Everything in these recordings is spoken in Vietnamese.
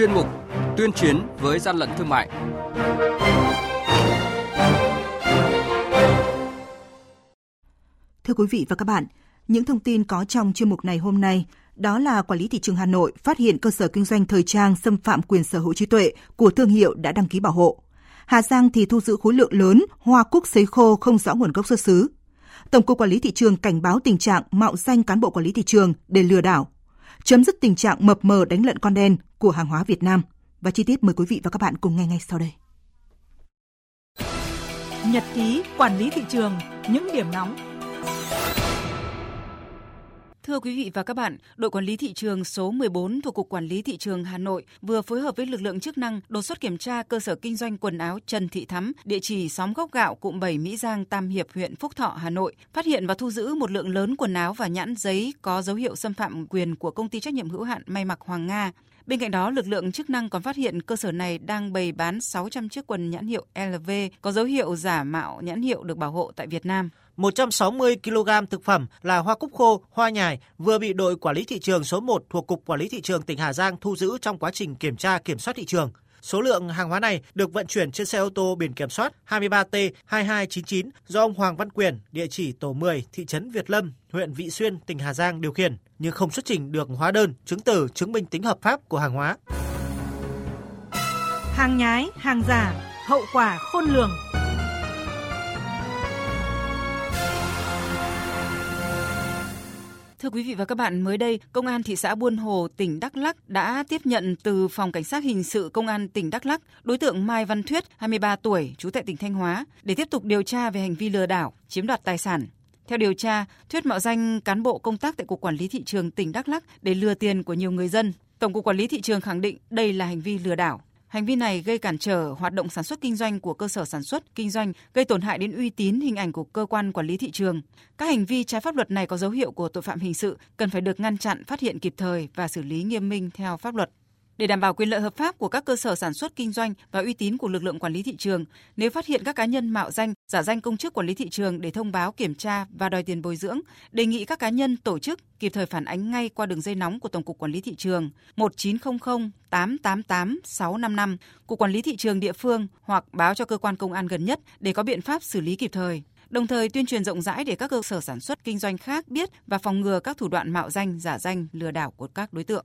chuyên mục Tuyên chiến với gian lận thương mại. Thưa quý vị và các bạn, những thông tin có trong chuyên mục này hôm nay đó là Quản lý thị trường Hà Nội phát hiện cơ sở kinh doanh thời trang xâm phạm quyền sở hữu trí tuệ của thương hiệu đã đăng ký bảo hộ. Hà Giang thì thu giữ khối lượng lớn hoa cúc sấy khô không rõ nguồn gốc xuất xứ. Tổng cục Quản lý thị trường cảnh báo tình trạng mạo danh cán bộ quản lý thị trường để lừa đảo, chấm dứt tình trạng mập mờ đánh lận con đen của hàng hóa Việt Nam. Và chi tiết mời quý vị và các bạn cùng nghe ngay sau đây. Nhật ký quản lý thị trường, những điểm nóng Thưa quý vị và các bạn, đội quản lý thị trường số 14 thuộc Cục Quản lý Thị trường Hà Nội vừa phối hợp với lực lượng chức năng đột xuất kiểm tra cơ sở kinh doanh quần áo Trần Thị Thắm, địa chỉ xóm Gốc Gạo, cụm 7 Mỹ Giang, Tam Hiệp, huyện Phúc Thọ, Hà Nội, phát hiện và thu giữ một lượng lớn quần áo và nhãn giấy có dấu hiệu xâm phạm quyền của công ty trách nhiệm hữu hạn may mặc Hoàng Nga. Bên cạnh đó, lực lượng chức năng còn phát hiện cơ sở này đang bày bán 600 chiếc quần nhãn hiệu LV có dấu hiệu giả mạo nhãn hiệu được bảo hộ tại Việt Nam. 160 kg thực phẩm là hoa cúc khô, hoa nhài vừa bị đội quản lý thị trường số 1 thuộc Cục Quản lý Thị trường tỉnh Hà Giang thu giữ trong quá trình kiểm tra kiểm soát thị trường. Số lượng hàng hóa này được vận chuyển trên xe ô tô biển kiểm soát 23T2299 do ông Hoàng Văn Quyền, địa chỉ tổ 10, thị trấn Việt Lâm, huyện Vị Xuyên, tỉnh Hà Giang điều khiển, nhưng không xuất trình được hóa đơn, chứng từ chứng minh tính hợp pháp của hàng hóa. Hàng nhái, hàng giả, hậu quả khôn lường. Thưa quý vị và các bạn, mới đây, Công an thị xã Buôn Hồ, tỉnh Đắk Lắk đã tiếp nhận từ Phòng Cảnh sát Hình sự Công an tỉnh Đắk Lắk đối tượng Mai Văn Thuyết, 23 tuổi, trú tại tỉnh Thanh Hóa, để tiếp tục điều tra về hành vi lừa đảo, chiếm đoạt tài sản. Theo điều tra, Thuyết mạo danh cán bộ công tác tại Cục Quản lý Thị trường tỉnh Đắk Lắk để lừa tiền của nhiều người dân. Tổng cục Quản lý Thị trường khẳng định đây là hành vi lừa đảo. Hành vi này gây cản trở hoạt động sản xuất kinh doanh của cơ sở sản xuất, kinh doanh, gây tổn hại đến uy tín hình ảnh của cơ quan quản lý thị trường. Các hành vi trái pháp luật này có dấu hiệu của tội phạm hình sự cần phải được ngăn chặn, phát hiện kịp thời và xử lý nghiêm minh theo pháp luật. Để đảm bảo quyền lợi hợp pháp của các cơ sở sản xuất kinh doanh và uy tín của lực lượng quản lý thị trường, nếu phát hiện các cá nhân mạo danh, giả danh công chức quản lý thị trường để thông báo kiểm tra và đòi tiền bồi dưỡng, đề nghị các cá nhân tổ chức kịp thời phản ánh ngay qua đường dây nóng của Tổng cục Quản lý thị trường 1900 888 655, Cục Quản lý thị trường địa phương hoặc báo cho cơ quan công an gần nhất để có biện pháp xử lý kịp thời đồng thời tuyên truyền rộng rãi để các cơ sở sản xuất kinh doanh khác biết và phòng ngừa các thủ đoạn mạo danh, giả danh, lừa đảo của các đối tượng.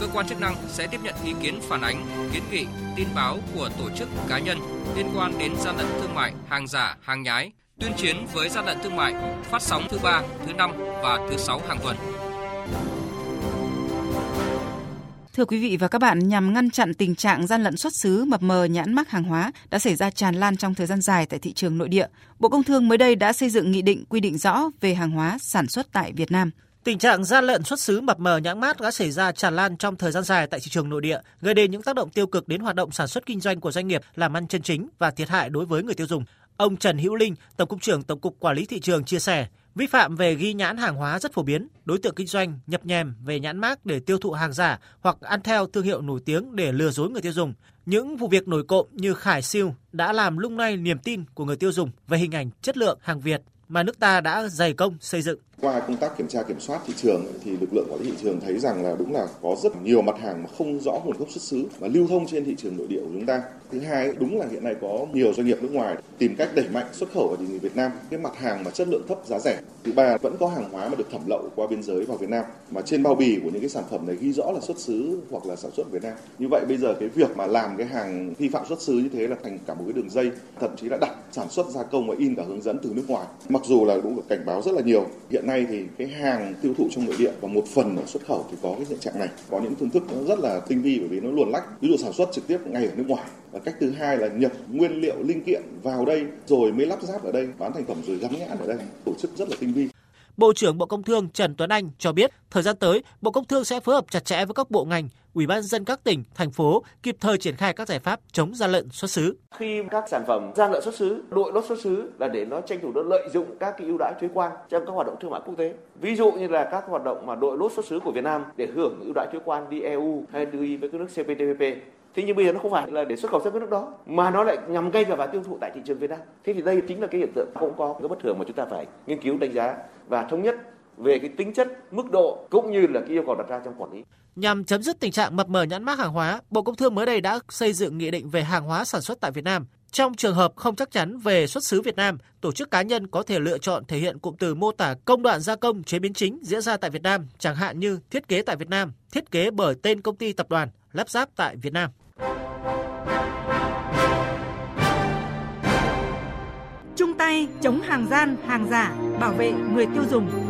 cơ quan chức năng sẽ tiếp nhận ý kiến phản ánh, kiến nghị, tin báo của tổ chức cá nhân liên quan đến gian lận thương mại, hàng giả, hàng nhái, tuyên chiến với gian lận thương mại, phát sóng thứ ba, thứ năm và thứ sáu hàng tuần. Thưa quý vị và các bạn, nhằm ngăn chặn tình trạng gian lận xuất xứ mập mờ nhãn mắc hàng hóa đã xảy ra tràn lan trong thời gian dài tại thị trường nội địa, Bộ Công Thương mới đây đã xây dựng nghị định quy định rõ về hàng hóa sản xuất tại Việt Nam. Tình trạng gian lận xuất xứ mập mờ nhãn mát đã xảy ra tràn lan trong thời gian dài tại thị trường nội địa, gây đến những tác động tiêu cực đến hoạt động sản xuất kinh doanh của doanh nghiệp, làm ăn chân chính và thiệt hại đối với người tiêu dùng. Ông Trần Hữu Linh, Tổng cục trưởng Tổng cục Quản lý thị trường chia sẻ, vi phạm về ghi nhãn hàng hóa rất phổ biến, đối tượng kinh doanh nhập nhèm về nhãn mác để tiêu thụ hàng giả hoặc ăn theo thương hiệu nổi tiếng để lừa dối người tiêu dùng. Những vụ việc nổi cộm như Khải Siêu đã làm lung lay niềm tin của người tiêu dùng về hình ảnh chất lượng hàng Việt mà nước ta đã dày công xây dựng. Qua công tác kiểm tra kiểm soát thị trường thì lực lượng quản lý thị trường thấy rằng là đúng là có rất nhiều mặt hàng mà không rõ nguồn gốc xuất xứ và lưu thông trên thị trường nội địa của chúng ta. Thứ hai đúng là hiện nay có nhiều doanh nghiệp nước ngoài tìm cách đẩy mạnh xuất khẩu vào thị trường Việt Nam cái mặt hàng mà chất lượng thấp giá rẻ. Thứ ba vẫn có hàng hóa mà được thẩm lậu qua biên giới vào Việt Nam mà trên bao bì của những cái sản phẩm này ghi rõ là xuất xứ hoặc là sản xuất ở Việt Nam. Như vậy bây giờ cái việc mà làm cái hàng vi phạm xuất xứ như thế là thành cả một cái đường dây, thậm chí là đặt sản xuất gia công và in cả hướng dẫn từ nước ngoài. Mặc dù là cũng được cảnh báo rất là nhiều. Hiện nay thì cái hàng tiêu thụ trong nội địa và một phần ở xuất khẩu thì có cái hiện trạng này. Có những phương thức nó rất là tinh vi bởi vì nó luồn lách. Ví dụ sản xuất trực tiếp ngay ở nước ngoài. Và cách thứ hai là nhập nguyên liệu linh kiện vào đây rồi mới lắp ráp ở đây, bán thành phẩm rồi gắn nhãn ở đây. Tổ chức rất là tinh vi. Bộ trưởng Bộ Công Thương Trần Tuấn Anh cho biết, thời gian tới, Bộ Công Thương sẽ phối hợp chặt chẽ với các bộ ngành, Ủy ban dân các tỉnh, thành phố kịp thời triển khai các giải pháp chống gian lận xuất xứ. Khi các sản phẩm gian lận xuất xứ, đội lốt xuất xứ là để nó tranh thủ nó lợi dụng các cái ưu đãi thuế quan trong các hoạt động thương mại quốc tế. Ví dụ như là các hoạt động mà đội lốt xuất xứ của Việt Nam để hưởng ưu đãi thuế quan đi EU hay đi với các nước CPTPP Thế nhưng bây giờ nó không phải là để xuất khẩu sang các nước đó mà nó lại nhằm gây vào tiêu thụ tại thị trường Việt Nam. Thế thì đây chính là cái hiện tượng cũng có cái bất thường mà chúng ta phải nghiên cứu đánh giá và thống nhất về cái tính chất, mức độ cũng như là cái yêu cầu đặt ra trong quản lý. Nhằm chấm dứt tình trạng mập mờ nhãn mác hàng hóa, Bộ Công Thương mới đây đã xây dựng nghị định về hàng hóa sản xuất tại Việt Nam. Trong trường hợp không chắc chắn về xuất xứ Việt Nam, tổ chức cá nhân có thể lựa chọn thể hiện cụm từ mô tả công đoạn gia công chế biến chính diễn ra tại Việt Nam, chẳng hạn như thiết kế tại Việt Nam, thiết kế bởi tên công ty tập đoàn, lắp ráp tại Việt Nam. Chung tay chống hàng gian, hàng giả, bảo vệ người tiêu dùng.